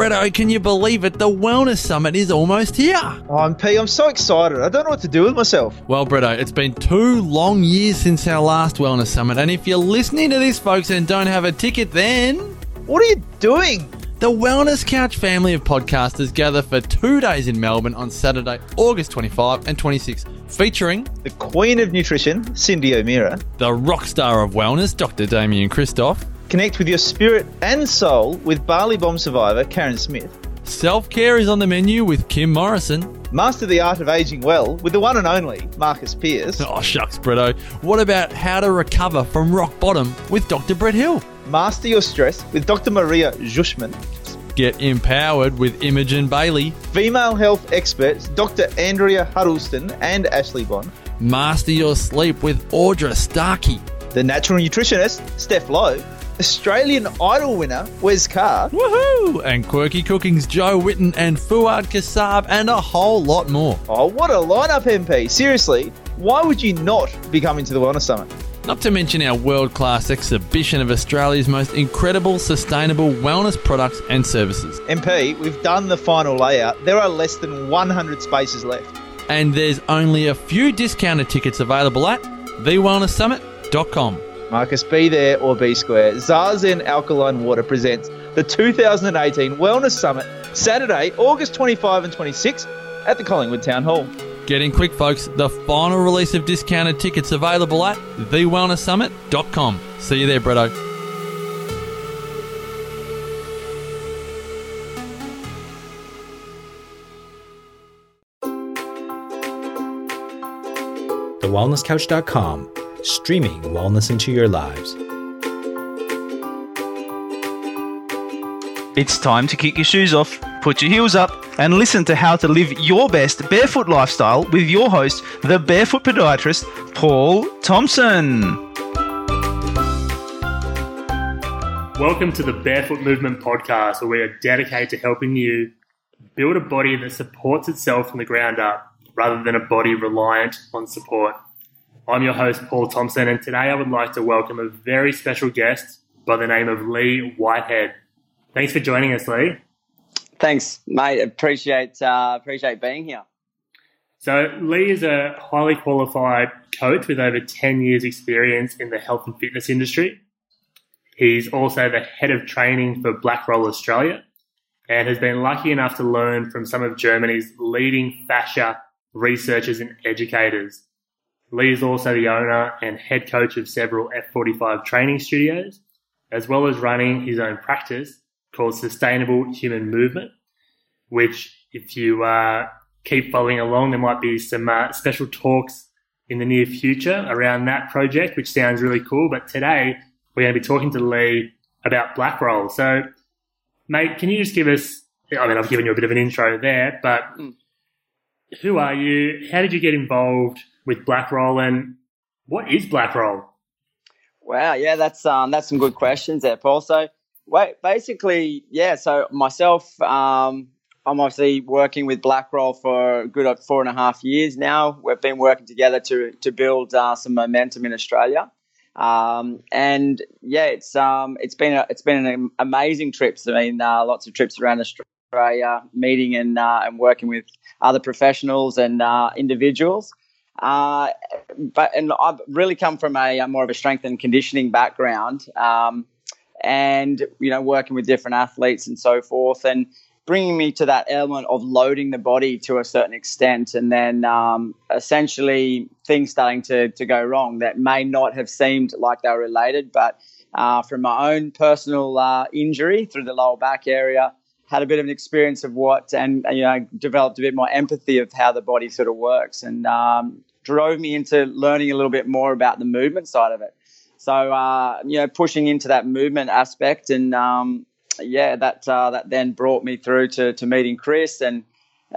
Bretto, oh, can you believe it? The Wellness Summit is almost here. Oh, I'm P. I'm so excited. I don't know what to do with myself. Well, Bretto, oh, it's been two long years since our last Wellness Summit, and if you're listening to this, folks, and don't have a ticket, then What are you doing? the Wellness Couch family of podcasters gather for two days in Melbourne on Saturday, August 25 and 26, featuring The Queen of Nutrition, Cindy O'Meara. the rock star of wellness, Dr. Damian Kristof, Connect with your spirit and soul with Bali Bomb survivor Karen Smith. self care is on the menu with Kim Morrison. Master the art of aging well with the one and only Marcus Pearce. Oh, shucks, Bretto. What about how to recover from rock bottom with Dr. Brett Hill? Master your stress with Dr. Maria Jushman. Get empowered with Imogen Bailey. Female health experts Dr. Andrea Huddleston and Ashley Bond. Master your sleep with Audra Starkey. The natural nutritionist Steph Lowe. Australian Idol winner Wes Carr. Woohoo! And Quirky Cooking's Jo Whitton and Fuad Kassab and a whole lot more. Oh, what a lineup, MP. Seriously, why would you not be coming to the Wellness Summit? Not to mention our world class exhibition of Australia's most incredible sustainable wellness products and services. MP, we've done the final layout. There are less than 100 spaces left. And there's only a few discounted tickets available at thewellnesssummit.com. Marcus, be there or be square. Zazen Alkaline Water presents the 2018 Wellness Summit, Saturday, August 25 and 26 at the Collingwood Town Hall. Get in quick, folks. The final release of discounted tickets available at thewellnesssummit.com. See you there, Bretto. TheWellnessCouch.com, streaming wellness into your lives. It's time to kick your shoes off, put your heels up, and listen to how to live your best barefoot lifestyle with your host, the barefoot podiatrist, Paul Thompson. Welcome to the Barefoot Movement podcast, where we are dedicated to helping you build a body that supports itself from the ground up rather than a body reliant on support. I'm your host, Paul Thompson, and today I would like to welcome a very special guest by the name of Leigh Whitehead. Thanks for joining us, Leigh. Thanks, mate. Appreciate uh, appreciate being here. So, Leigh is a highly qualified coach with over 10 years' experience in the health and fitness industry. He's also the head of training for Blackroll Australia and has been lucky enough to learn from some of Germany's leading fascia researchers and educators. Leigh is also the owner and head coach of several F45 training studios, as well as running his own practice called Sustainable Human Movement, which, if you uh, keep following along, there might be some uh, special talks in the near future around that project, which sounds really cool. But today, we're going to be talking to Leigh about Blackroll. So, mate, can you just give us? I mean, I've given you a bit of an intro there, but who are you? How did you get involved with Blackroll. And what is Blackroll? Wow, yeah, that's um, that's some good questions there, Paul. So, wait, basically, yeah. So myself, um, I'm obviously working with Blackroll for a good uh, four and a half years now. We've been working together to to build uh, some momentum in Australia, um, and yeah, it's um, it's been a, it's been an amazing trip. I mean, uh, lots of trips around Australia, meeting and uh, and working with other professionals and uh, individuals. Uh, but and I've really come from a, a more of a strength and conditioning background, um, and you know working with different athletes and so forth, and bringing me to that element of loading the body to a certain extent, and then um, essentially things starting to to go wrong that may not have seemed like they were related, but uh, from my own personal uh, injury through the lower back area. Had a bit of an experience of what, and you know, developed a bit more empathy of how the body sort of works, and um, drove me into learning a little bit more about the movement side of it. So, uh, you know, pushing into that movement aspect, and um, yeah, that uh, that then brought me through to, to meeting Chris, and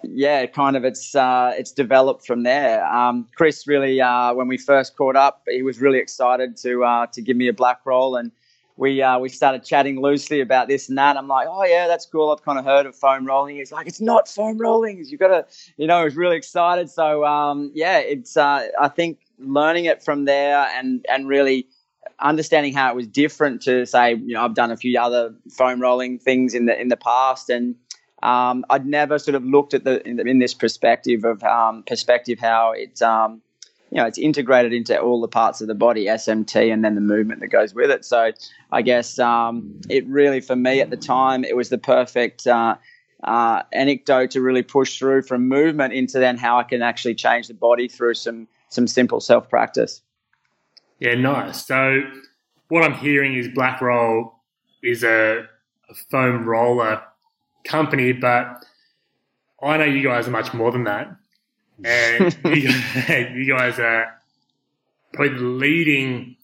yeah, kind of it's uh, it's developed from there. Um, Chris really, uh, when we first caught up, he was really excited to uh, to give me a black roll, and we uh, we started chatting loosely about this and that. I'm like, oh yeah, that's cool. I've kind of heard of foam rolling. He's like, it's not foam rolling. You've got to, you know, I was really excited. So um, yeah, it's uh, I think learning it from there and and really understanding how it was different to say, you know, I've done a few other foam rolling things in the in the past, and um, I'd never sort of looked at the in, in this perspective of um, perspective how it's um, you know it's integrated into all the parts of the body, SMT, and then the movement that goes with it. So I guess um, it really for me at the time it was the perfect. Uh, uh, anecdote to really push through from movement into then how I can actually change the body through some some simple self practice. Yeah, nice. So what I'm hearing is Blackroll is a, a foam roller company, but I know you guys are much more than that, and you, you guys are probably the leading.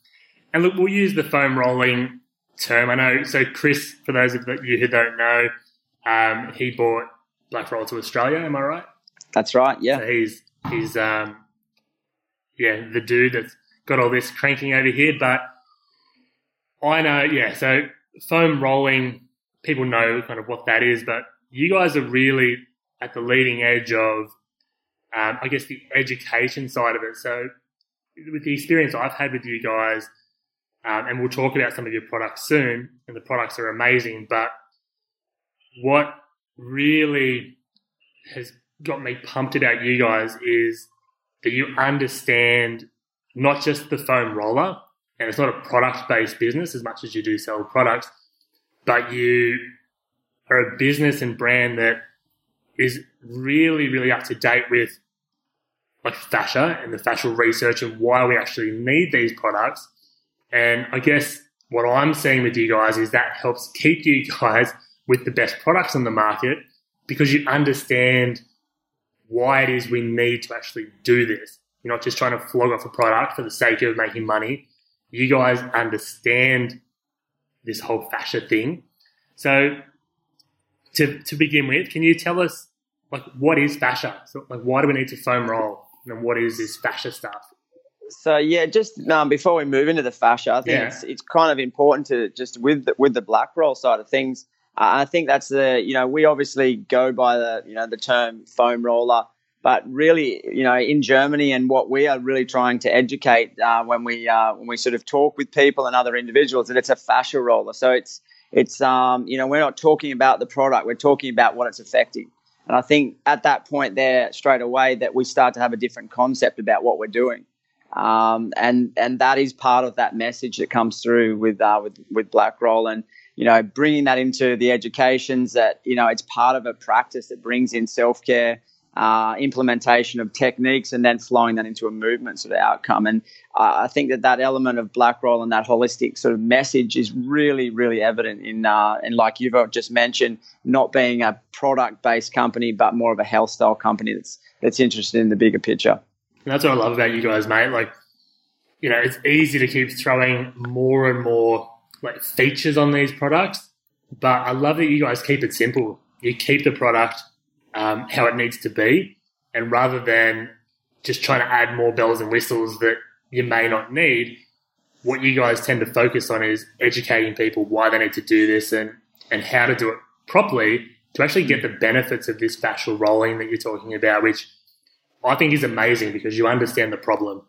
And look, we'll use the foam rolling term. I know. So Chris, for those of you who don't know, um, he bought Blackroll to Australia. Am I right? That's right. Yeah. So he's he's um, yeah the dude that's got all this cranking over here. But I know, yeah. So foam rolling, people know kind of what that is, but you guys are really at the leading edge of, um, I guess, the education side of it. So with the experience I've had with you guys, um, and we'll talk about some of your products soon, and the products are amazing, but what really has got me pumped about you guys is that you understand not just the foam roller, and it's not a product based business as much as you do sell products, but you are a business and brand that is really, really up to date with like fascia and the fascial research and why we actually need these products. And I guess what I'm seeing with you guys is that helps keep you guys with the best products on the market because you understand why it is we need to actually do this. You're not just trying to flog off a product for the sake of making money. You guys understand this whole fascia thing. So to, to begin with, can you tell us like what is fascia? So like why do we need to foam roll? And what is this fascia stuff? So yeah, just um, before we move into the fascia, I think Yeah. it's it's kind of important to just with the, with the black roll side of things. Uh, I think that's the you know we obviously go by the you know the term foam roller, but really you know in Germany and what we are really trying to educate uh, when we uh, when we sort of talk with people and other individuals that it's a fascia roller. So it's it's um, you know we're not talking about the product, we're talking about what it's affecting. And I think at that point there straight away that we start to have a different concept about what we're doing um, and and that is part of that message that comes through with uh, with with Blackroll, and you know bringing that into the educations that you know it's part of a practice that brings in self care. Uh, implementation of techniques and then flowing that into a movement sort of outcome. And uh, I think that that element of Blackroll and that holistic sort of message is really, really evident in, uh, and like you've just mentioned, not being a product based company, but more of a health style company that's, that's interested in the bigger picture. And that's what I love about you guys, mate. Like, you know, it's easy to keep throwing more and more like features on these products, but I love that you guys keep it simple. You keep the product um, how it needs to be, and rather than just trying to add more bells and whistles that you may not need, what you guys tend to focus on is educating people why they need to do this and and how to do it properly to actually get the benefits of this fascial rolling that you're talking about, which I think is amazing because you understand the problem.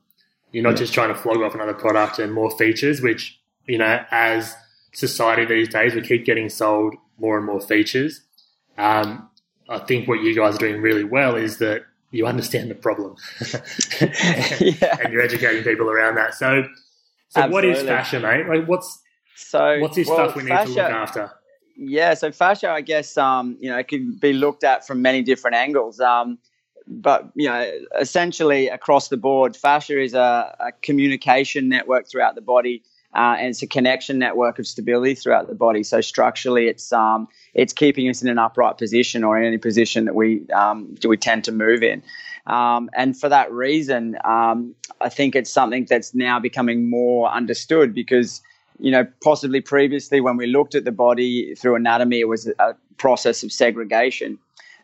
You're not just trying to flog off another product and more features, which, you know, as society these days, we keep getting sold more and more features. Um, I think what you guys are doing really well is that you understand the problem Yeah. and you're educating people around that. So, so what is fascia, mate? Like, what's So what's this well, stuff we need to look after? Yeah, so fascia, I guess, um, you know, it could be looked at from many different angles. Um, but you know, essentially across the board, fascia is a, a communication network throughout the body, uh, and it's a connection network of stability throughout the body. So structurally, it's um, it's keeping us in an upright position or in any position that we um, we tend to move in. Um, and for that reason, um, I think it's something that's now becoming more understood because you know, possibly previously when we looked at the body through anatomy, it was a process of segregation.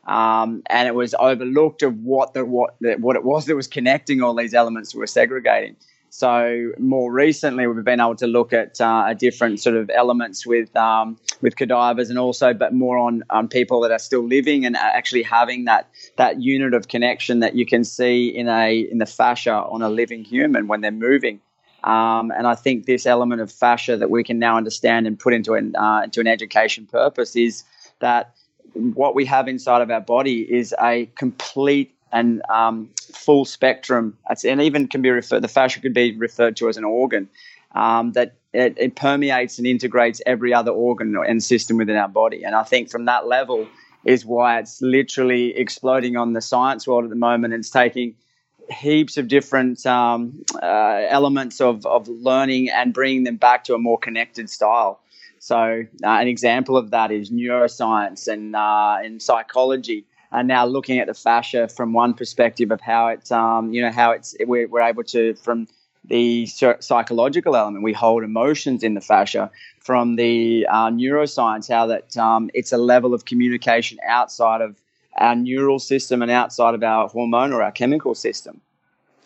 Um, and it was overlooked of what the what the, what it was that was connecting all these elements that were segregating. So more recently, we've been able to look at uh, different sort of elements with um, with cadavers, and also, but more on on people that are still living and actually having that that unit of connection that you can see in a in the fascia on a living human when they're moving. Um, and I think this element of fascia that we can now understand and put into an uh, into an education purpose is that what we have inside of our body is a complete and um, full spectrum. and even can be referred. The fascia could be referred to as an organ um, that it, it, permeates and integrates every other organ and system within our body. And I think from that level is why it's literally exploding on the science world at the moment. It's taking heaps of different um, uh, elements of, of learning and bringing them back to a more connected style. So, uh, an example of that is neuroscience and, uh, and psychology are now looking at the fascia from one perspective of how it's, um, you know, how it's, we're, we're able to, from the psychological element. We hold emotions in the fascia from the uh, neuroscience, how that um, it's a level of communication outside of our neural system and outside of our hormone or our chemical system.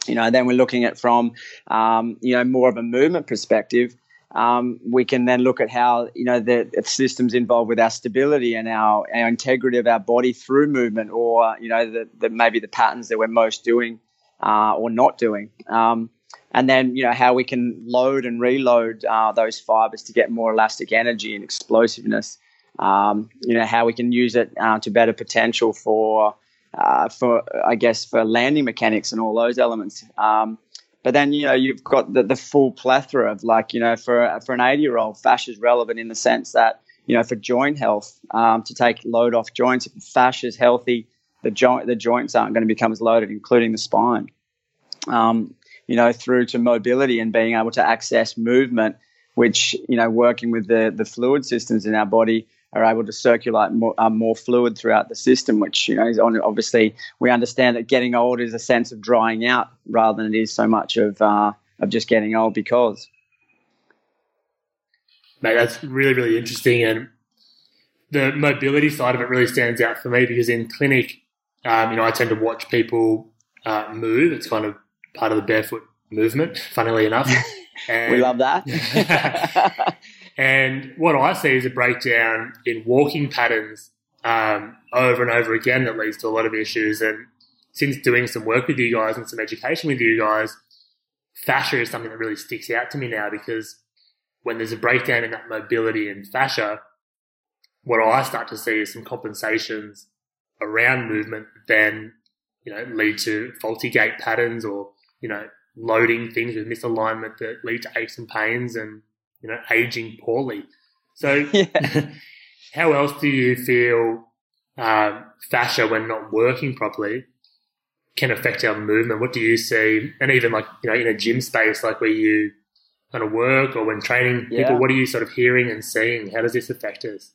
You know, then we're looking at from um, you know more of a movement perspective. Um, we can then look at how you know the, systems involved with our stability and our, our integrity of our body through movement, or you know the, the maybe the patterns that we're most doing uh, or not doing. Um, and then you know how we can load and reload uh, those fibers to get more elastic energy and explosiveness. Um, you know how we can use it uh, to better potential for uh, for I guess for landing mechanics and all those elements. Um, but then you know you've got the, the full plethora of like you know for for an 80 year old, fascia is relevant in the sense that you know for joint health um, to take load off joints. If the fascia is healthy, the joint the joints aren't going to become as loaded, including the spine. Um, you know, through to mobility and being able to access movement, which, you know, working with the, the fluid systems in our body are able to circulate more, uh, more fluid throughout the system, which, you know, is on, obviously we understand that getting old is a sense of drying out rather than it is so much of, uh, of just getting old because. Mate, that's really, really interesting. And the mobility side of it really stands out for me because in clinic, um, you know, I tend to watch people uh, move. It's kind of part of the barefoot movement, funnily enough. And, we love that. and what I see is a breakdown in walking patterns um, over and over again that leads to a lot of issues. And since doing some work with you guys and some education with you guys, fascia is something that really sticks out to me now because when there's a breakdown in that mobility and fascia, what I start to see is some compensations around movement that then you know lead to faulty gait patterns or you know, loading things with misalignment that lead to aches and pains and, you know, aging poorly. So, how else do you feel um, fascia, when not working properly, can affect our movement? What do you see? And even like, you know, in a gym space, like where you kind of work or when training yeah. people, what are you sort of hearing and seeing? How does this affect us?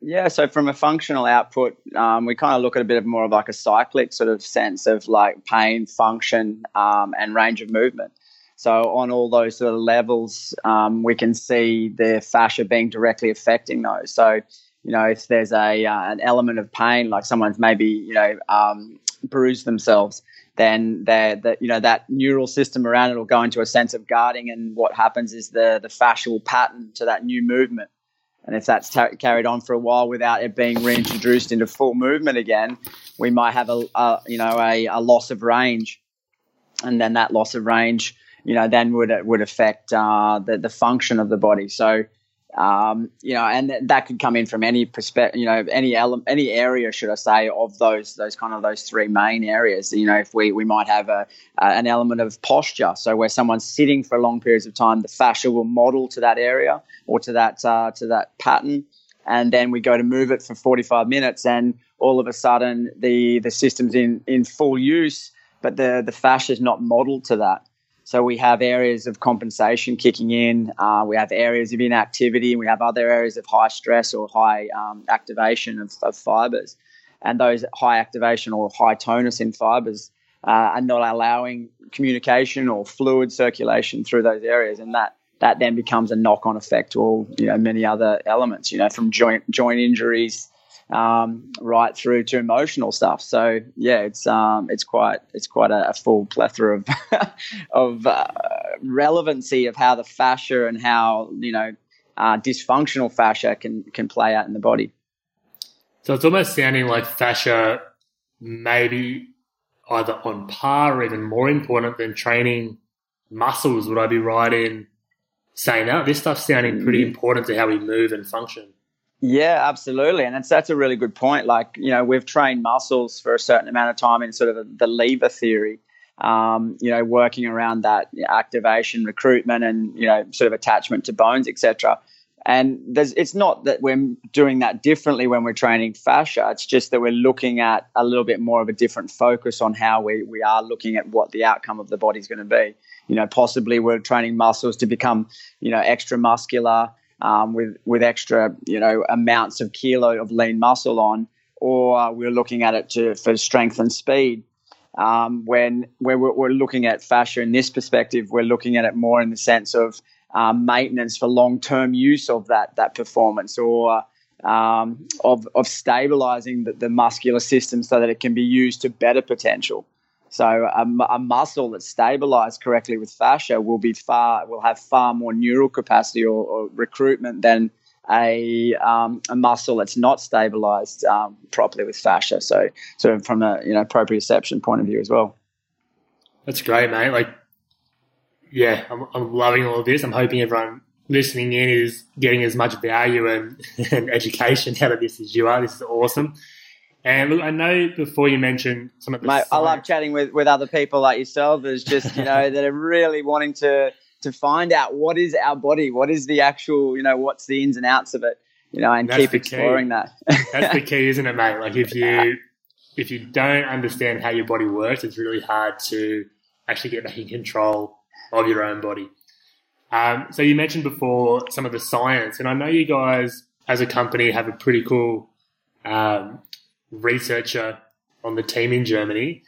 Yeah, so from a functional output, um, we kind of look at a bit of more of like a cyclic sort of sense of like pain, function, um, and range of movement. So on all those sort of levels, um, we can see the fascia being directly affecting those. So you know, if there's a uh, an element of pain, like someone's maybe you know um, bruised themselves, then that you know that neural system around it will go into a sense of guarding, and what happens is the the fascial pattern to that new movement and if that's ta- carried on for a while without it being reintroduced into full movement again, we might have a, a you know a, a, loss of range, and then that loss of range, you know, then would would affect uh, the the function of the body. So um, you know, and th- that could come in from any perspective, you know, any element, any area, should I say, of those those kind of those three main areas. You know, if we we might have a, an element of posture, so where someone's sitting for long periods of time, the fascia will model to that area or to that uh, to that pattern, and then we go to move it for 45 minutes, and all of a sudden the the system's in in full use, but the the fascia is not modeled to that. So we have areas of compensation kicking in. Uh, we have areas of inactivity, we have other areas of high stress or high um, activation of, of, fibers. And those high activation or high tonus in fibers uh, are not allowing communication or fluid circulation through those areas, and that that then becomes a knock-on effect to all you know many other elements. You know, from joint joint injuries um, right through to emotional stuff. So yeah, it's um, it's quite it's quite a, a full plethora of of uh, relevancy of how the fascia and how you know uh, dysfunctional fascia can can play out in the body. So it's almost sounding like fascia maybe either on par or even more important than training muscles. Would I be right in saying that? This stuff's sounding pretty Mm. important to how we move and function. Yeah, absolutely, and it's, that's a really good point. Like you know, we've trained muscles for a certain amount of time in sort of the lever theory. Um, you know, working around that activation, recruitment, and you know, sort of attachment to bones, etc. And there's, it's not that we're doing that differently when we're training fascia. It's just that we're looking at a little bit more of a different focus on how we, we are looking at what the outcome of the body is going to be. You know, possibly we're training muscles to become, you know, extra muscular um, with with extra, you know, amounts of kilo of lean muscle on, or we're looking at it to for strength and speed. Um, when when we're, we're looking at fascia in this perspective, we're looking at it more in the sense of um, maintenance for long term use of that that performance, or um, of of stabilizing the, the muscular system so that it can be used to better potential. So a, a muscle that's stabilized correctly with fascia will be far will have far more neural capacity or, or recruitment than a um, a muscle that's not stabilized um, properly with fascia. So so from a you know proprioception point of view as well. That's great, mate. Like, yeah, I'm, I'm loving all of this. I'm hoping everyone listening in is getting as much value and, and education out of this as you are. This is awesome. And look, I know before you mentioned some of the Mate, I love chatting with, with other people like yourself. There's just you know that are really wanting to to find out what is our body, what is the actual you know what's the ins and outs of it, you know, and That's keep exploring that. That's the key, isn't it, mate? Like if you if you don't understand how your body works, it's really hard to actually get back in control of your own body. Um, so you mentioned before some of the science, and I know you guys as a company have a pretty cool um, researcher on the team in Germany.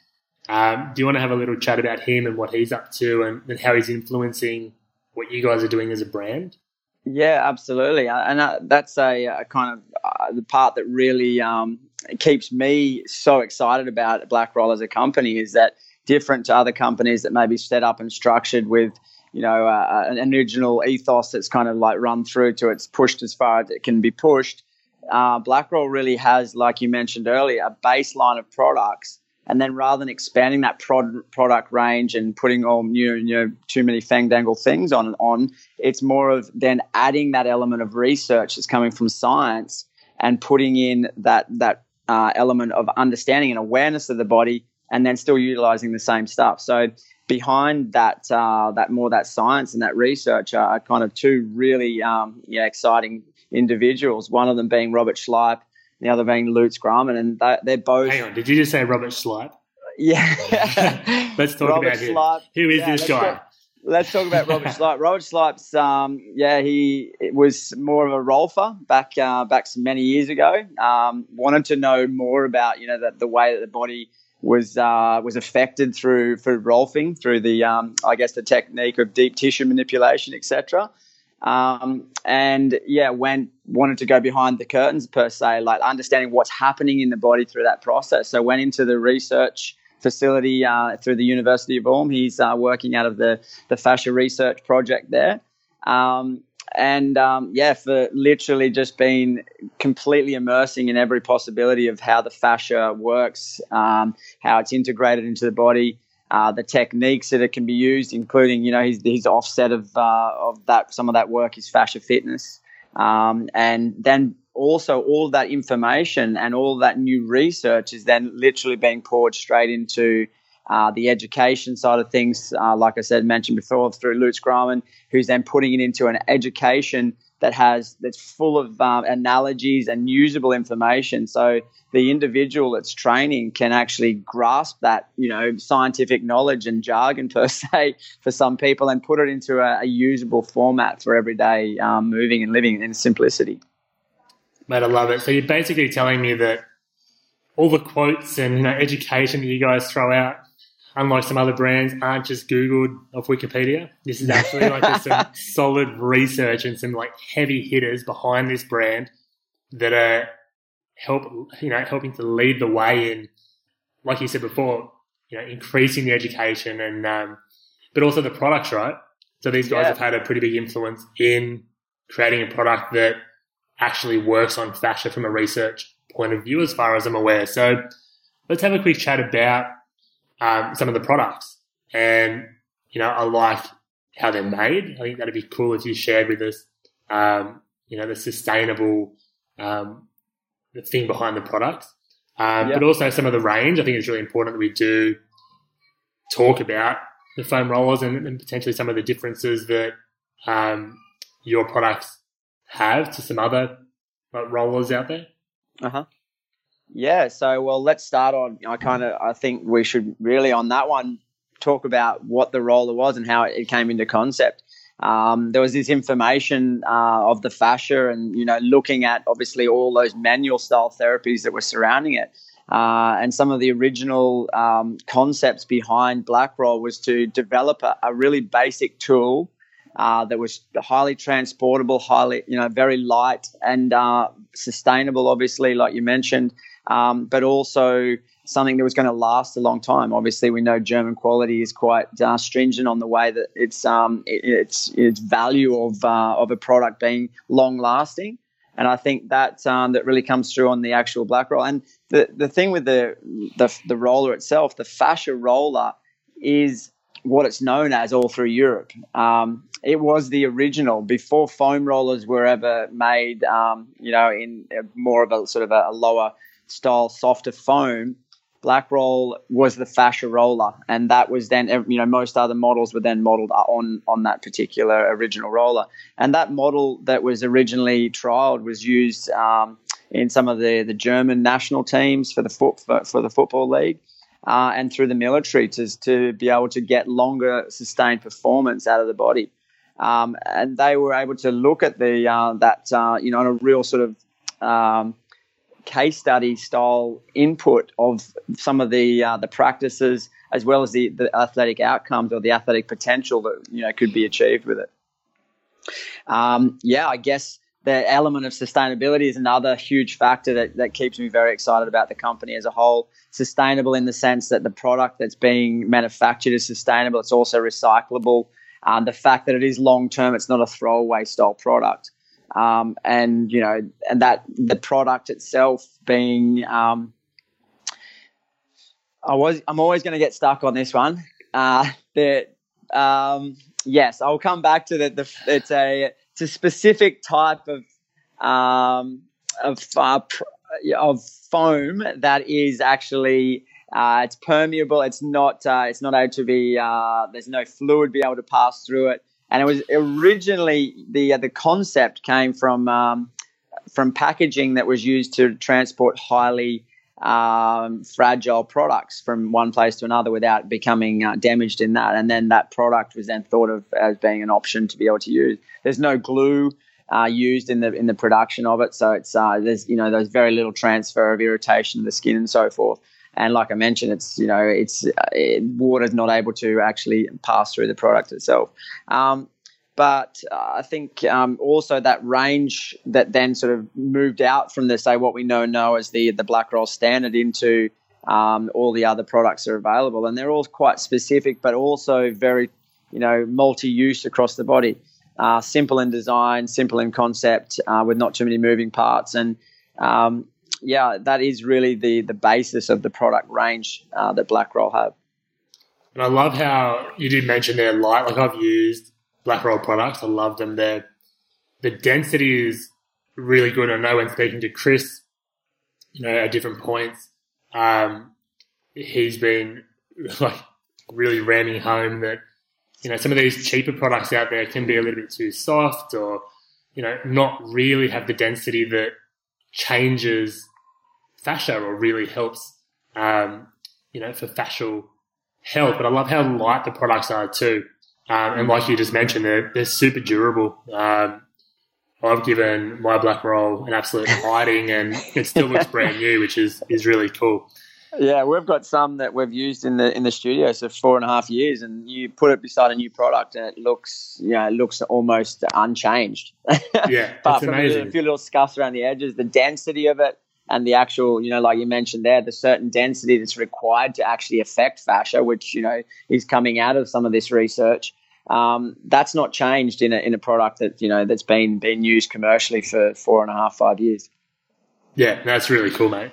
Um, do you want to have a little chat about him and what he's up to and, and how he's influencing what you guys are doing as a brand? Yeah, absolutely, Uh, and uh, that's a, a kind of uh, the part that really um, keeps me so excited about Blackroll as a company is that different to other companies that may be set up and structured with you know uh, an original ethos that's kind of like run through to it's pushed as far as it can be pushed. Uh, Blackroll really has, like you mentioned earlier, a baseline of products. And then rather than expanding that prod- product range and putting all new, you know, too many fang dangle things on and on, it's more of then adding that element of research that's coming from science and putting in that that uh, element of understanding and awareness of the body, and then still utilizing the same stuff. So behind that uh, that more that science and that research are kind of two really um, yeah, exciting individuals. One of them being Robert Schleip, the other being Lutz Graumann, and they, they're both Hang on, did you just say Robert Schleip? yeah. Let's talk Robert about him. Schleip. Who is Yeah, this guy? go- Let's talk about Robert Schleip. Robert Schleip's, um, yeah, he was more of a rolfer back uh, back some many years ago. Um, wanted to know more about you know the, the way that the body was uh, was affected through for rolfing through the um, I guess the technique of deep tissue manipulation, etc. Um, and yeah, went wanted to go behind the curtains per se, like understanding what's happening in the body through that process. So went into the research facility uh, through the University of Ulm. He's uh, working out of the the fascia research project there. Um, and um, yeah, for literally just being completely immersing in every possibility of how the fascia works, um, how it's integrated into the body, uh, the techniques that it can be used, including you know his, his offset of uh, of that some of that work is fascia fitness, um, and then also all that information and all that new research is then literally being poured straight into uh, the education side of things, uh, like I said, mentioned before, through Lutz Graumann, who's then putting it into an education that has that's full of um, analogies and usable information. So the individual that's training can actually grasp that, you know, scientific knowledge and jargon per se for some people, and put it into a, a usable format for everyday um, moving and living in simplicity. Mate, I love it. So you're basically telling me that all the quotes and you know education that you guys throw out, unlike some other brands, aren't just Googled off Wikipedia. This is actually like there's some solid research and some like heavy hitters behind this brand that are help you know helping to lead the way in, like you said before, you know, increasing the education and um, but also the products, right? So these guys Yeah. have had a pretty big influence in creating a product that actually works on fascia from a research point of view, as far as I'm aware. So let's have a quick chat about um, some of the products. And, you know, I like how they're made. I think that'd be cool if you shared with us, um, you know, the sustainable um, the thing behind the product, um, but also some of the range. I think it's really important that we do talk about the foam rollers and, and potentially some of the differences that um, your products have to some other like, rollers out there. Uh huh. Yeah. So, well, let's start on. I kind of, I think we should really on that one talk about what the roller was and how it came into concept. Um, there was this information uh, of the fascia, and you know, looking at obviously all those manual style therapies that were surrounding it. Uh, and some of the original um, concepts behind Blackroll was to develop a, a really basic tool uh, that was highly transportable, highly, you know, very light and uh, sustainable, obviously, like you mentioned, um, but also something that was going to last a long time. Obviously, we know German quality is quite uh, stringent on the way that it's um, it, it's its value of uh, of a product being long lasting. And I think that um, that really comes through on the actual black roll. And the, the thing with the, the the roller itself, the fascia roller, is what it's known as all through Europe. Um, it was the original before foam rollers were ever made. Um, you know, in more of a sort of a, a lower style, softer foam. Black roll was the fascia roller, and that was then you know most other models were then modeled on on that particular original roller. And that model that was originally trialed was used um, in some of the the German national teams for the foot for, for the football league. Uh, and through the military to, to be able to get longer sustained performance out of the body. Um, and they were able to look at the uh, that uh, you know on a real sort of um, case study style input of some of the uh, the practices as well as the, the athletic outcomes or the athletic potential that you know could be achieved with it. Um, yeah, I guess the element of sustainability is another huge factor that, that keeps me very excited about the company as a whole. Sustainable in the sense that the product that's being manufactured is sustainable. It's also recyclable. Um, the fact that it is long term, it's not a throwaway style product um, and you know, and that the product itself being, um, I was, I'm always going to get stuck on this one. Uh, that, um, yes, I'll come back to that. The, it's a, it's a specific type of, um, of, uh, of foam that is actually uh, it's permeable. It's not. Uh, it's not able to be. Uh, there's no fluid be able to pass through it and it was originally the uh, the concept came from um, from packaging that was used to transport highly um, fragile products from one place to another without becoming uh, damaged in that. And then that product was then thought of as being an option to be able to use. There's no glue uh, used in the in the production of it, so it's uh, there's you know there's very little transfer of irritation of the skin and so forth. And like I mentioned, it's you know it's it, water's not able to actually pass through the product itself. Um, but uh, I think um, also that range that then sort of moved out from the say what we know now as the the black roll standard into um, all the other products are available, and they're all quite specific, but also very you know multi-use across the body. Uh, simple in design, simple in concept, uh, with not too many moving parts, and um, yeah, that is really the the basis of the product range uh, that Blackroll have. And I love how you did mention they're light. Like I've used Blackroll products. I love them. They're, the density is really good. I know when speaking to Chris, you know, at different points, um, he's been like really ramming home that you know some of these cheaper products out there can be a little bit too soft or you know not really have the density that changes fascia or really helps, um, you know, for fascial health. But I love how light the products are too. Um, and like you just mentioned, they're, they're super durable. Um, I've given my black roll an absolute hiding and it still looks brand new, which is, is really cool. Yeah, we've got some that we've used in the in the studio for four and a half years, and you put it beside a new product, and it looks, you know, it looks almost unchanged. Yeah, apart from amazing. a few little scuffs around the edges, the density of it, and the actual, you know, like you mentioned there, the certain density that's required to actually affect fascia, which you know is coming out of some of this research. Um, that's not changed in a in a product that you know that's been been used commercially for four and a half five years. Yeah, that's really cool, mate.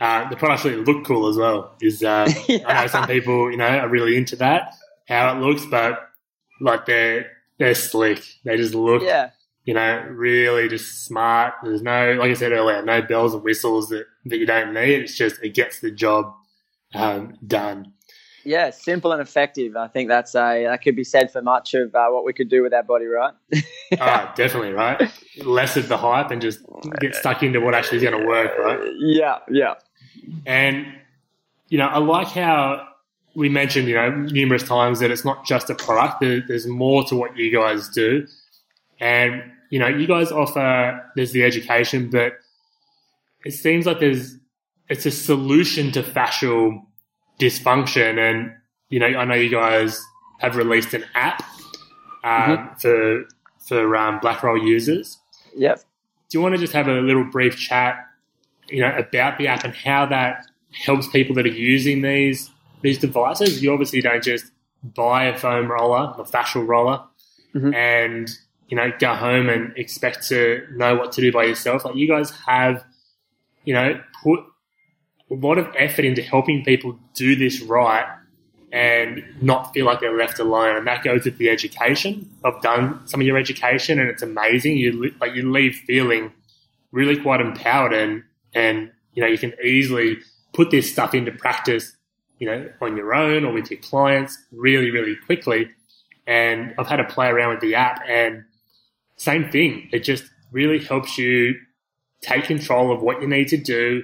Uh, the products really look cool as well. Is uh, yeah. I know some people you know are really into that how it looks, but like they're they're slick. They just look, Yeah. You know, really just smart. There's no, like I said earlier, no bells and whistles that, that you don't need. It's just it gets the job um, done. Yeah, simple and effective. I think that's a that could be said for much of uh, what we could do with our body, right? Ah, definitely, right? Less of the hype and just get stuck into what actually is going to work, right? yeah, yeah, And, you know, I like how we mentioned, you know, numerous times that it's not just a product, there's more to what you guys do. And, you know, you guys offer, there's the education, but it seems like there's, it's a solution to fascial dysfunction. And, you know, I know you guys have released an app um, for, for um, Blackroll users yep. do you want to just have a little brief chat, you know, about the app and how that helps people that are using these these devices? You obviously don't just buy a foam roller, a fascial roller, Mhm. and you know go home and expect to know what to do by yourself. Like you guys have, you know, put a lot of effort into helping people do this right and not feel like they're left alone. And that goes with the education. I've done some of your education, and it's amazing. You like you leave feeling really quite empowered, and and you know you can easily put this stuff into practice, you know, on your own or with your clients really, really quickly. And I've had to play around with the app, and same thing. It just really helps you take control of what you need to do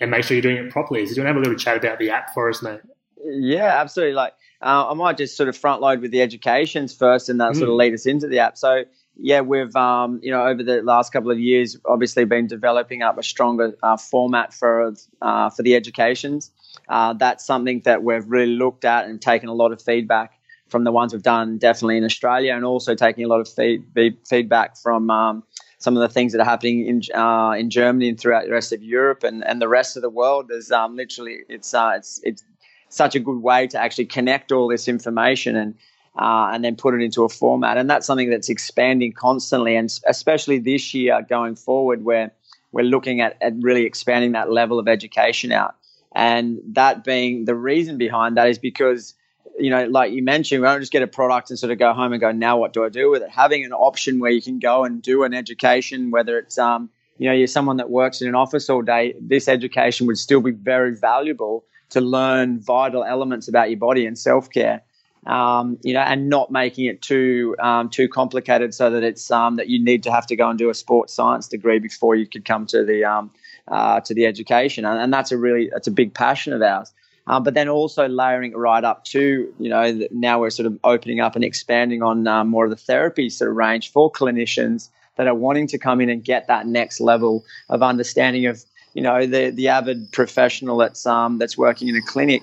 and make sure you're doing it properly. So, do you want to have a little chat about the app for us, mate? Yeah, absolutely. Like, uh, I might just sort of front load with the educations first, and that sort of lead us into the app. So, yeah, we've um, you know over the last couple of years, obviously been developing up a stronger uh, format for uh, for the educations. Uh, that's something that we've really looked at and taken a lot of feedback from the ones we've done, definitely in Australia, and also taking a lot of feed, feed, feedback from um, some of the things that are happening in uh, in Germany and throughout the rest of Europe and, and the rest of the world. There's um, literally it's uh, it's it's such a good way to actually connect all this information and uh, and then put it into a format. And that's something that's expanding constantly, and especially this year going forward, where we're looking at, at really expanding that level of education out. And that being the reason behind that is because, you know, like you mentioned, we don't just get a product and sort of go home and go, now what do I do with it? Having an option where you can go and do an education, whether it's, um, you know, you're someone that works in an office all day, this education would still be very valuable to learn vital elements about your body and self care. Um, you know, and not making it too um, too complicated so that it's um, that you need to have to go and do a sports science degree before you could come to the um, uh, to the education, and, and that's a really that's a big passion of ours. Um, but then also layering it right up to you know now we're sort of opening up and expanding on um, more of the therapy sort of range for clinicians that are wanting to come in and get that next level of understanding of you know the the avid professional that's um, that's working in a clinic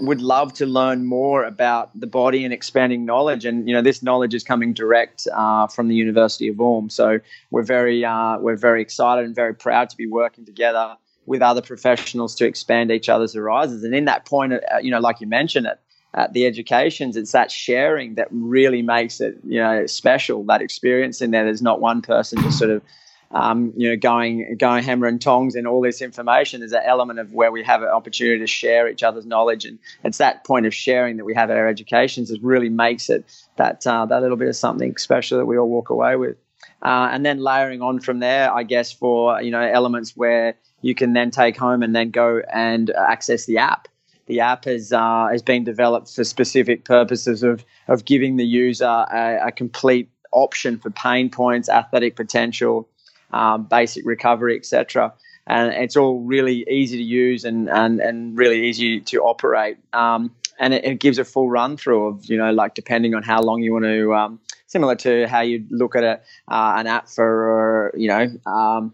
would love to learn more about the body and expanding knowledge. And you know, this knowledge is coming direct uh, from the University of Ulm. So we're very uh, we're very excited and very proud to be working together with other professionals to expand each other's horizons. And in that point, uh, you know, like you mentioned it. At the educations, it's that sharing that really makes it, you know, special. That experience in there. There's not one person just sort of um, you know, going going hammer and tongs and all this information. There's an element of where we have an opportunity to share each other's knowledge, and it's that point of sharing that we have at our educations that really makes it that uh, that little bit of something special that we all walk away with. Uh, and then layering on from there, I guess for you know elements where you can then take home and then go and access the app. The app has uh, has been developed for specific purposes of of giving the user a, a complete option for pain points, athletic potential, um, basic recovery, etc. And it's all really easy to use and and, and really easy to operate. Um, and it, it, gives a full run through of you know like depending on how long you want to. Um, similar to how you look at a, uh, an app for you know um,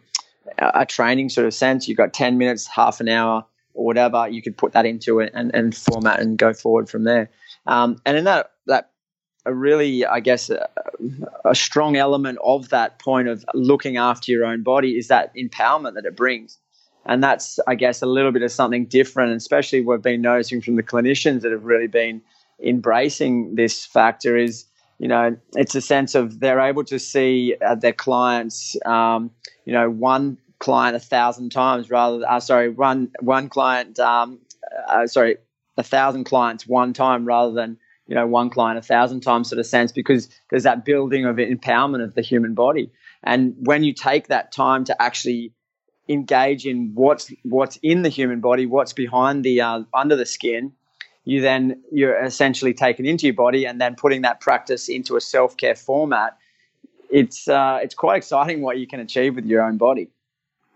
a training sort of sense. You've got ten minutes, half an hour, or whatever. You could put that into it and, and format and go forward from there. Um, and in that that a really, I guess, a, a, strong element of that point of looking after your own body is that empowerment that it brings. And that's, I guess, a little bit of something different, and especially we've been noticing from the clinicians that have really been embracing this factor is, you know, it's a sense of they're able to see uh, their clients, um, you know, one client a thousand times rather, uh, sorry, one one client, um, uh, sorry, a thousand clients one time rather than you know one client a thousand times sort of sense because there's that building of empowerment of the human body. And when you take that time to actually engage in what's what's in the human body what's behind the uh, under the skin you then you're essentially taken into your body and then putting that practice into a self-care format it's uh, it's quite exciting what you can achieve with your own body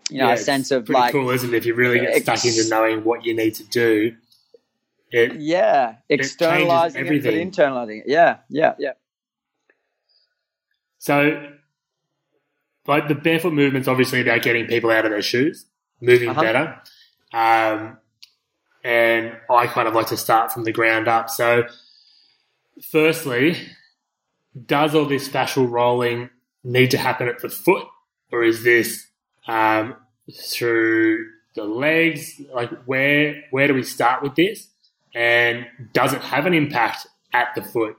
you know Yeah, a sense of like cool, isn't it? If you really get stuck Ex- into knowing what you need to do, it yeah externalizing it, everything. but internalizing it yeah yeah yeah So, like the barefoot movement's obviously about getting people out of their shoes, moving Uh-huh. better. Um, and I kind of like to start from the ground up. So, firstly, does all this fascial rolling need to happen at the foot, or is this um, through the legs? Like, where where do we start with this? And does it have an impact at the foot?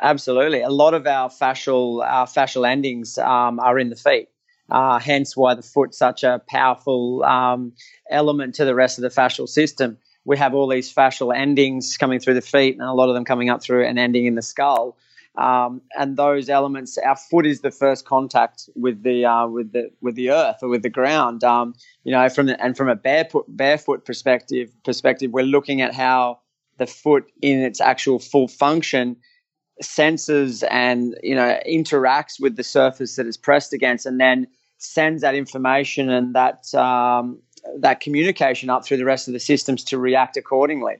Absolutely. A lot of our fascial our fascial endings um, are in the feet. Uh, hence why the foot's such a powerful um, element to the rest of the fascial system. We have all these fascial endings coming through the feet, and a lot of them coming up through and ending in the skull. Um, and those elements, our foot is the first contact with the uh, with the with the earth or with the ground. Um, you know, from the, and from a barefoot barefoot perspective perspective, we're looking at how the foot in its actual full function senses and you know interacts with the surface that it's pressed against, and then sends that information and that um, that communication up through the rest of the systems to react accordingly.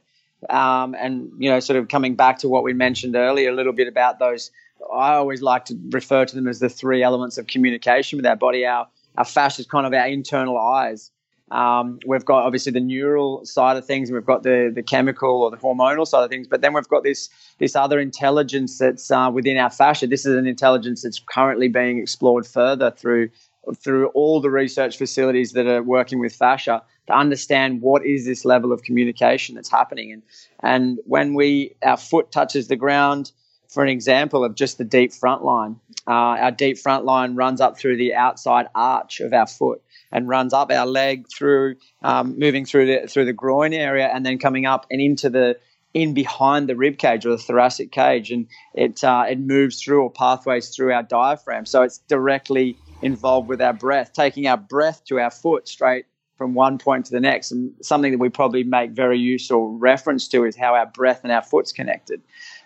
Um, and you know, sort of coming back to what we mentioned earlier, a little bit about those. I always like to refer to them as the three elements of communication with our body. Our our fascia is kind of our internal eyes. Um, we've got obviously the neural side of things, and we've got the the chemical or the hormonal side of things. But then we've got this this other intelligence that's uh, within our fascia. This is an intelligence that's currently being explored further through through all the research facilities that are working with fascia to understand what is this level of communication that's happening. And and when we our foot touches the ground, for an example of just the deep front line, uh, our deep front line runs up through the outside arch of our foot and runs up our leg through, um, moving through the through the groin area, and then coming up and into the in behind the rib cage or the thoracic cage, and it uh, it moves through or pathways through our diaphragm. So it's directly involved with our breath, taking our breath to our foot straight from one point to the next. And something that we probably make very useful reference to is how our breath and our foot's connected.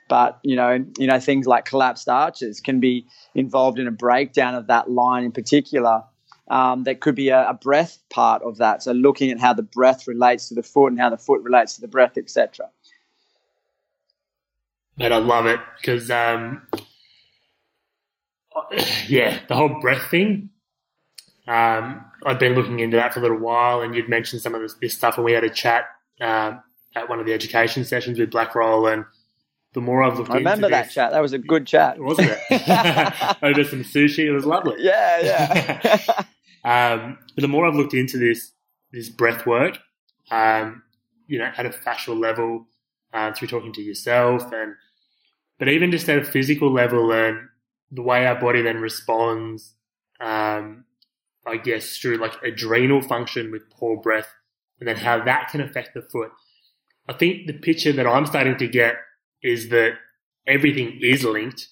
But you know, you know, things like collapsed arches can be involved in a breakdown of that line in particular. Um, that could be a, a breath part of that. So looking at how the breath relates to the foot and how the foot relates to the breath, etc. And I love it because, um, yeah, the whole breath thing. Um, I've been looking into that for a little while, and you'd mentioned some of this, this stuff and we had a chat um, at one of the education sessions with Blackroll. And the more I've looked I remember that this, chat. That was a good chat, wasn't it? Over some sushi, it was lovely. yeah, yeah. Um, but the more I've looked into this this breath work, um, you know, at a fascial level, uh, through talking to yourself, and but even just at a physical level, and the way our body then responds, um, I guess through like adrenal function with poor breath, and then how that can affect the foot. I think the picture that I'm starting to get is that everything is linked,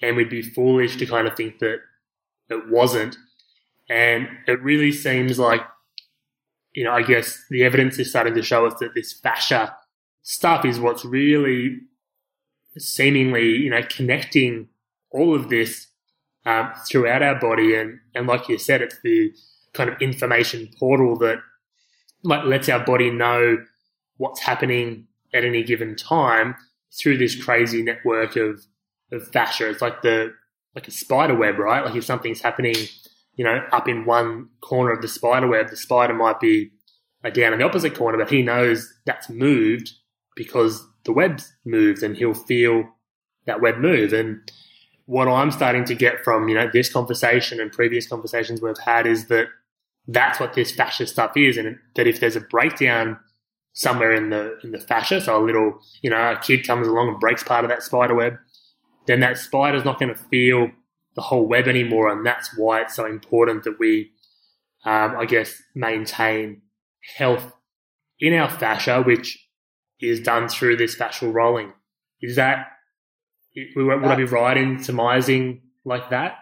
and we'd be foolish to kind of think that it wasn't. And it really seems like, you know, I guess the evidence is starting to show us that this fascia stuff is what's really seemingly, you know, connecting all of this um, throughout our body. And, and like you said, it's the kind of information portal that like lets our body know what's happening at any given time through this crazy network of, of fascia. It's like the, like a spider web, right? Like if something's happening, you know, up in one corner of the spider web, the spider might be down in the opposite corner, but he knows that's moved because the web's moved and he'll feel that web move. And what I'm starting to get from, you know, this conversation and previous conversations we've had is that that's what this fascia stuff is. And that if there's a breakdown somewhere in the, in the fascia, so a little, you know, a kid comes along and breaks part of that spider web, then that spider's not going to feel the whole web anymore. And that's why it's so important that we, um, I guess, maintain health in our fascia, which is done through this fascial rolling. Is that would I be right in surmising like that?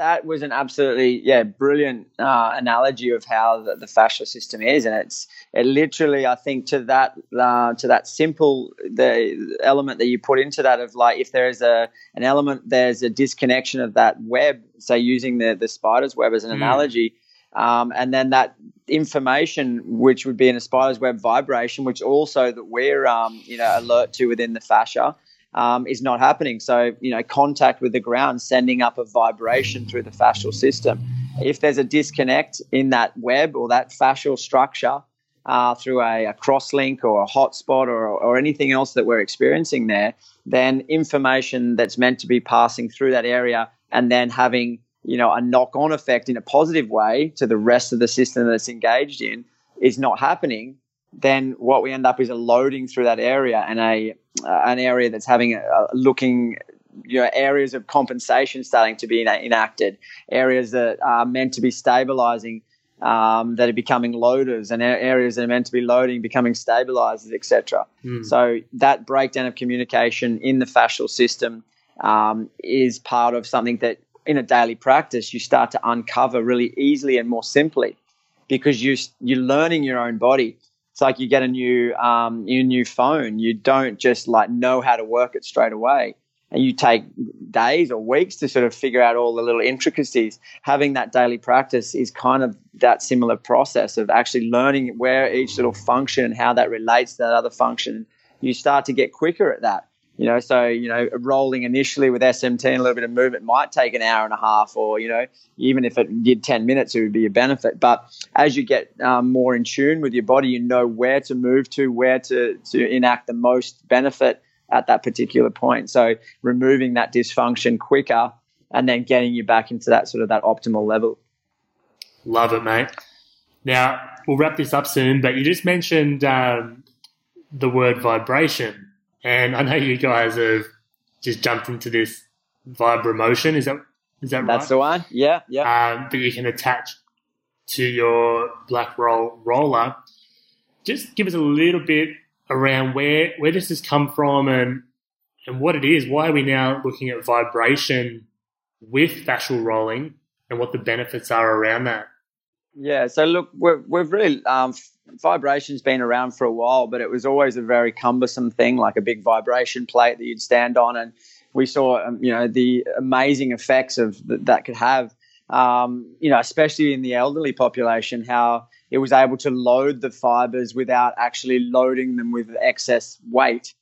that was an absolutely yeah brilliant uh, analogy of how the, the, fascial system is, and it's it literally I think to that uh, to that simple the element that you put into that of like if there is a an element there's a disconnection of that web, say using the the spider's web as an mm. analogy. Um, and then that information, which would be in a spider's web vibration, which also that we're um, you know alert to within the fascia, um, is not happening. So, you know, contact with the ground, sending up a vibration through the fascial system. If there's a disconnect in that web or that fascial structure uh, through a, a crosslink or a hotspot or, or anything else that we're experiencing there, then information that's meant to be passing through that area and then having you know a knock-on effect in a positive way to the rest of the system that's engaged in is not happening then what we end up is a loading through that area and a an area that's having a, a looking you know areas of compensation starting to be enacted areas that are meant to be stabilizing um, that are becoming loaders and areas that are meant to be loading becoming stabilizers etc mm. so that breakdown of communication in the fascial system um, is part of something that in a daily practice you start to uncover really easily and more simply because you you're learning your own body it's like you get a new um, your new phone. You don't just like know how to work it straight away, and you take days or weeks to sort of figure out all the little intricacies. Having that daily practice is kind of that similar process of actually learning where each little function and how that relates to that other function. You start to get quicker at that. You know, so you know, rolling initially with SMT and a little bit of movement might take an hour and a half, or you know, even if it did ten minutes, it would be a benefit. But as you get um, more in tune with your body, you know where to move to, where to to enact the most benefit at that particular point. So removing that dysfunction quicker, and then getting you back into that sort of that optimal level. Love it, mate. Now we'll wrap this up soon, but you just mentioned um, the word vibration and I know you guys have just jumped into this vibromotion. Is that is that right? That's the one. Yeah, yeah. Um, that you can attach to your Blackroll roller. Just give us a little bit around where where does this come from and and what it is. Why are we now looking at vibration with fascial rolling and what the benefits are around that? Yeah, so look, we've, we've really um, vibration's been around for a while, but it was always a very cumbersome thing, like a big vibration plate that you'd stand on, and we saw, um, you know, the amazing effects of th- that could have, um, you know, especially in the elderly population, how it was able to load the fibers without actually loading them with excess weight.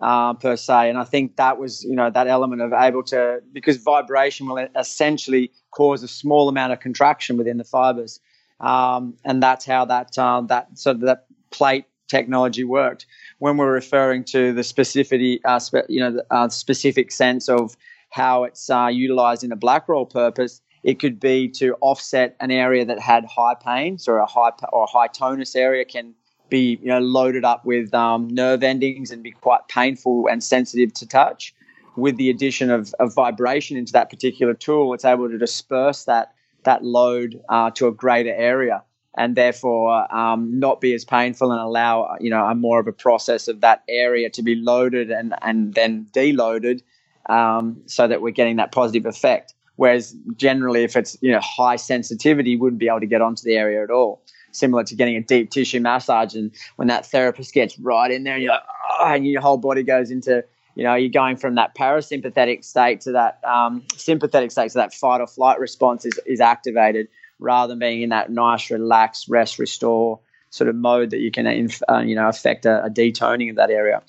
Uh, per se, and I think that was, you know, that element of able to because vibration will essentially cause a small amount of contraction within the fibers, um, and that's how that uh, that of that plate technology worked. When we're referring to the specificity, uh, spe- you know, the uh, specific sense of how it's uh, utilized in a Blackroll purpose, it could be to offset an area that had high pains or a high or a high tonus area can be you know loaded up with um, nerve endings and be quite painful and sensitive to touch. With the addition of, of vibration into that particular tool, it's able to disperse that that load uh, to a greater area and therefore um, not be as painful and allow you know a more of a process of that area to be loaded and and then deloaded um, so that we're getting that positive effect. Whereas generally if it's you know high sensitivity wouldn't be able to get onto the area at all. Similar to getting a deep tissue massage and when that therapist gets right in there and you're like oh, and your whole body goes into you know, you're going from that parasympathetic state to that um, sympathetic state, so that fight or flight response is, is activated rather than being in that nice, relaxed, rest, restore sort of mode that you can, uh, you know, affect a, a, detoning of that area.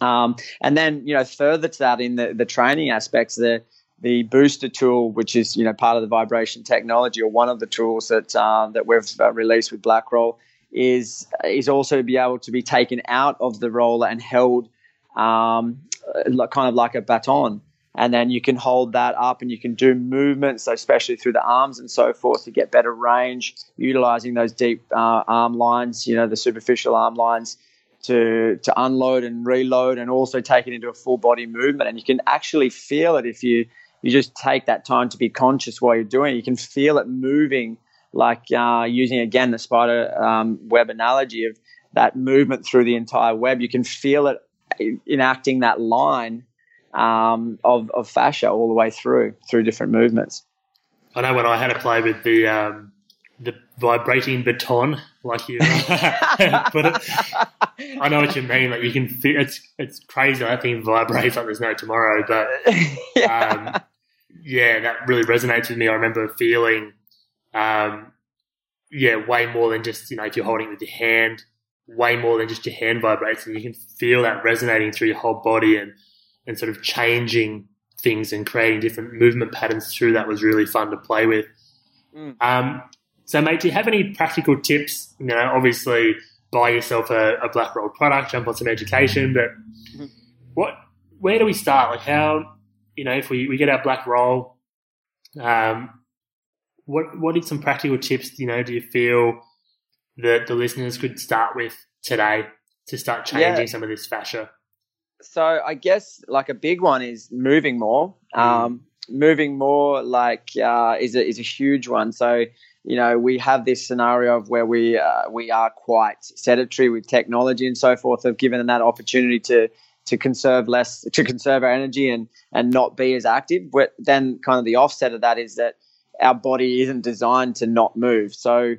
Um, and then, you know, further to that in the, the training aspects, the the booster tool, which is you know part of the vibration technology, or one of the tools that uh, that we've uh, released with Blackroll, is is also to be able to be taken out of the roller and held um, kind of like a baton. And then you can hold that up and you can do movements, especially through the arms and so forth, to get better range, utilizing those deep uh, arm lines, you know, the superficial arm lines to, to unload and reload and also take it into a full body movement. And you can actually feel it if you, you just take that time to be conscious while you're doing it. You can feel it moving, like uh, using again the spider um, web analogy of that movement through the entire web. You can feel it enacting that line um, of, of fascia all the way through through different movements. I know when I had to play with the um, the vibrating baton, like you put it. I know what you mean. Like you can, feel, it's it's crazy. That thing vibrates like there's no tomorrow. But yeah. Um, yeah, that really resonates with me. I remember feeling, um, yeah, way more than just you know if you're holding it with your hand, way more than just your hand vibrates, and you can feel that resonating through your whole body and and sort of changing things and creating different movement patterns through that was really fun to play with. Mm. Um, so, mate, do you have any practical tips? You know, obviously, buy yourself a, a Blackroll product, jump on some education, but mm-hmm. what, where do we start? Like, how, you know, if we, we get our Blackroll, um, what what are some practical tips? You know, do you feel that the listeners could start with today to start changing yeah. some of this fascia? So I guess like a big one is moving more. Mm. Um, moving more like uh, is a is a huge one. So you know we have this scenario of where we uh, we are quite sedentary with technology and so forth. Have given that opportunity to to conserve less to conserve our energy and and not be as active. But then kind of the offset of that is that our body isn't designed to not move. So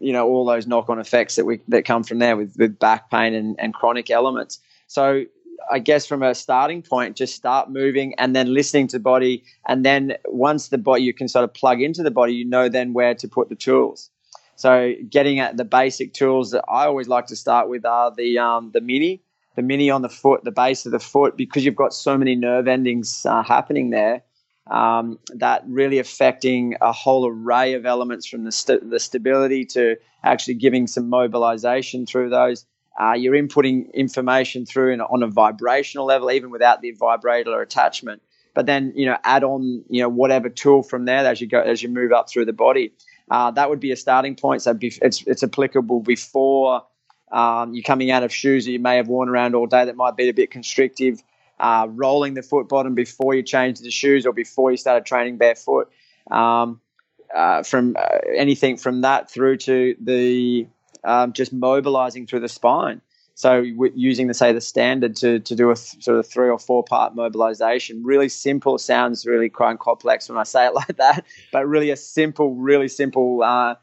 you know all those knock-on effects that we that come from there with, with back pain and, and chronic elements. So I guess from a starting point, just start moving and then listening to body. And then once the body, you can sort of plug into the body, you know then where to put the tools. So getting at the basic tools that I always like to start with are the um, the mini, the mini on the foot, the base of the foot, because you've got so many nerve endings uh, happening there. Um, that really affecting a whole array of elements from the, st- the stability to actually giving some mobilization through those uh, you're inputting information through in, on a vibrational level, even without the vibrator attachment. But then, you know, add on, you know, whatever tool from there as you go as you move up through the body. Uh, that would be a starting point. So it's it's applicable before um, you're coming out of shoes that you may have worn around all day that might be a bit constrictive. Uh, rolling the foot bottom before you change the shoes or before you started training barefoot. Um, uh, from uh, anything from that through to the um, just mobilizing through the spine. So using the say the standard to to do a th- sort of three or four part mobilization, really simple. Sounds really quite complex when I say it like that, but really a simple, really simple uh,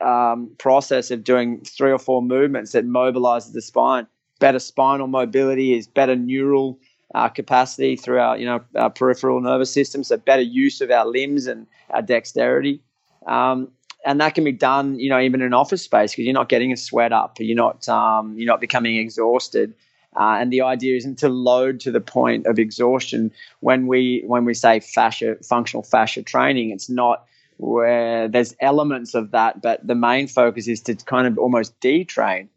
um, process of doing three or four movements that mobilizes the spine. Better spinal mobility is better neural uh, capacity through our you know our peripheral nervous system, so better use of our limbs and our dexterity. Um, and that can be done, you know, even in office space because you're not getting a sweat up, you're not, um, you're not becoming exhausted. Uh, and the idea isn't to load to the point of exhaustion. When we when we say fascia, functional fascia training, it's not where there's elements of that, but the main focus is to kind of almost detrain.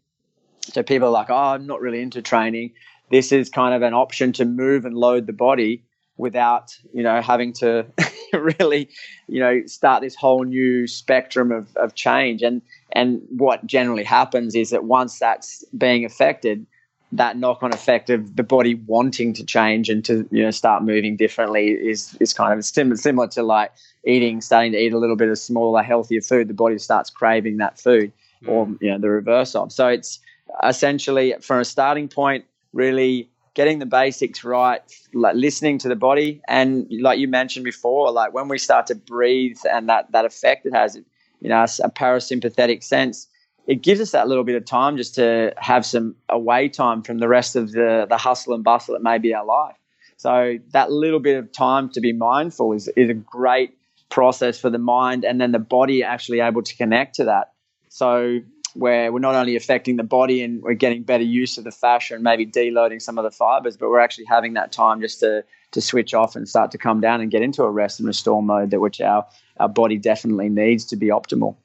So people are like, oh, I'm not really into training. This is kind of an option to move and load the body without you know having to really you know start this whole new spectrum of, of change and and what generally happens is that once that's being affected that knock-on effect of the body wanting to change and to you know start moving differently is is kind of similar similar to like eating starting to eat a little bit of smaller healthier food the body starts craving that food mm. or you know the reverse of so it's essentially from a starting point really getting the basics right, like listening to the body, and like you mentioned before, like when we start to breathe and that that effect it has, you know, a parasympathetic sense, it gives us that little bit of time just to have some away time from the rest of the the hustle and bustle that may be our life. So that little bit of time to be mindful is is a great process for the mind and then the body actually able to connect to that. So where we're not only affecting the body and we're getting better use of the fascia and maybe deloading some of the fibers, but we're actually having that time just to to switch off and start to come down and get into a rest and restore mode that which our our body definitely needs to be optimal.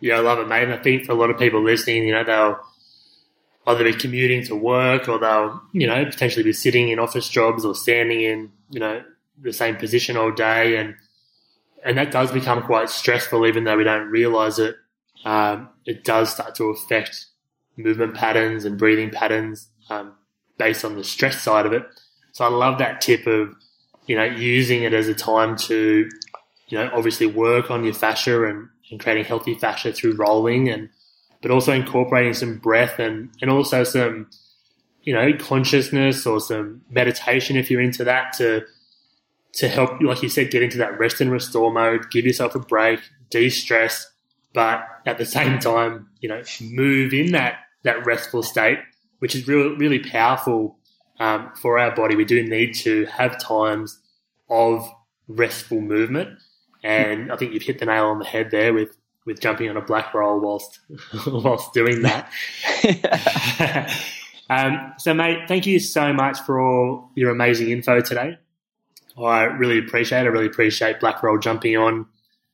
Yeah, I love it, mate. I think for a lot of people listening, you know, they'll either be commuting to work or they'll, you know, potentially be sitting in office jobs or standing in, you know, the same position all day and and that does become quite stressful even though we don't realize it um, it does start to affect movement patterns and breathing patterns um, based on the stress side of it. So I love that tip of you know using it as a time to you know obviously work on your fascia and, and creating healthy fascia through rolling and but also incorporating some breath and and also some you know, consciousness or some meditation if you're into that to to help, like you said, get into that rest and restore mode, give yourself a break, de-stress, but at the same time, you know, move in that that restful state, which is really really powerful um, for our body. We do need to have times of restful movement, and I think you've hit the nail on the head there with with jumping on a Blackroll whilst whilst doing that. um, so, mate, thank you so much for all your amazing info today. I really appreciate it. I really appreciate Blackroll jumping on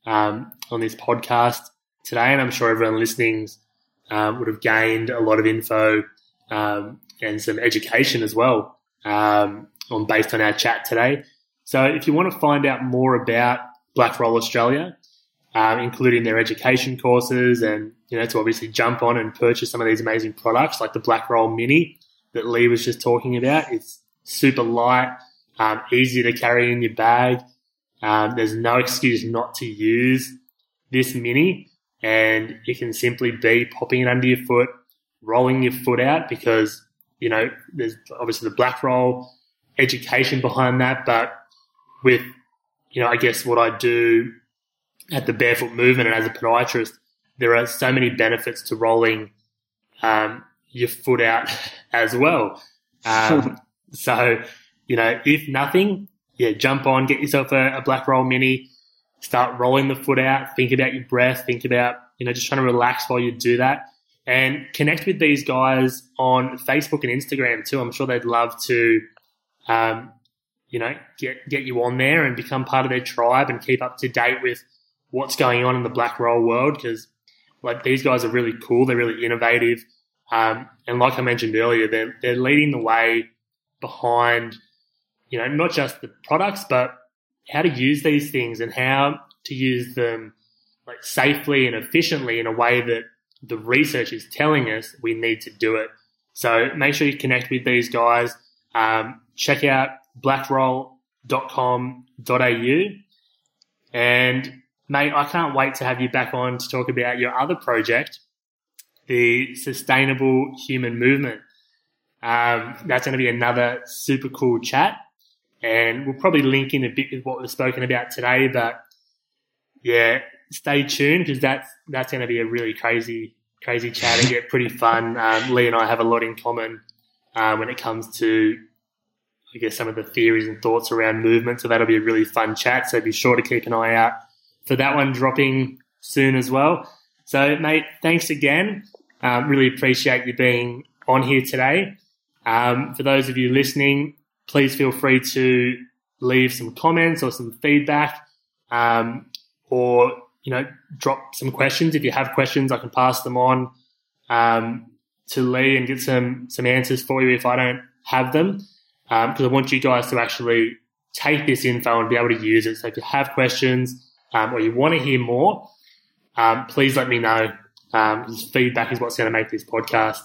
um, on this podcast today, and I'm sure everyone listening um, would have gained a lot of info um, and some education as well um, on based on our chat today. So, if you want to find out more about Blackroll Australia, um, including their education courses, and you know to obviously jump on and purchase some of these amazing products like the Blackroll Mini that Leigh was just talking about, it's super light um, easy to carry in your bag. Um, there's no excuse not to use this mini, and it can simply be popping it under your foot, rolling your foot out because you know there's obviously the Blackroll education behind that, but with you know I guess what I do at the barefoot movement and as a podiatrist, there are so many benefits to rolling um, your foot out as well. Um, so you know, if nothing, yeah, jump on, get yourself a, a Blackroll mini, start rolling the foot out, think about your breath, think about, you know, just trying to relax while you do that. And connect with these guys on Facebook and Instagram too. I'm sure they'd love to, um, you know, get get you on there and become part of their tribe and keep up to date with what's going on in the Blackroll world because like these guys are really cool. They're really innovative. Um, and like I mentioned earlier, they're, they're leading the way behind you know, not just the products, but how to use these things and how to use them like safely and efficiently in a way that the research is telling us we need to do it. So make sure you connect with these guys. Um, check out blackroll.com.au. And mate, I can't wait to have you back on to talk about your other project, the Sustainable Human Movement. Um, that's going to be another super cool chat and we'll probably link in a bit with what we've spoken about today. But yeah, stay tuned because that's that's going to be a really crazy crazy chat and get pretty fun. Um, Leigh and I have a lot in common uh, when it comes to I guess some of the theories and thoughts around movement. So that'll be a really fun chat. So be sure to keep an eye out for that one dropping soon as well. So mate, thanks again. Um, really appreciate you being on here today. Um, for those of you listening, please feel free to leave some comments or some feedback, um, or you know, drop some questions. If you have questions, I can pass them on um, to Leigh and get some some answers for you if I don't have them, because um, I want you guys to actually take this info and be able to use it. So if you have questions um, or you want to hear more, um, please let me know. Um, feedback is what's going to make this podcast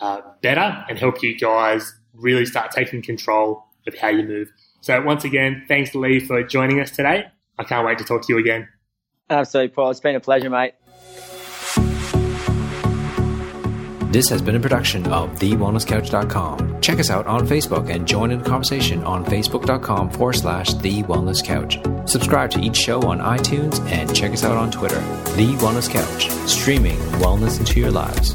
uh, better and help you guys really start taking control of how you move. So once again, thanks Leigh for joining us today. I can't wait to talk to you again. Absolutely, Paul. It's been a pleasure, mate. This has been a production of TheWellnessCouch.com. Check us out on Facebook and join in the conversation on Facebook.com forward slash The Wellness Couch. Subscribe to each show on iTunes and check us out on Twitter. The Wellness Couch, streaming wellness into your lives.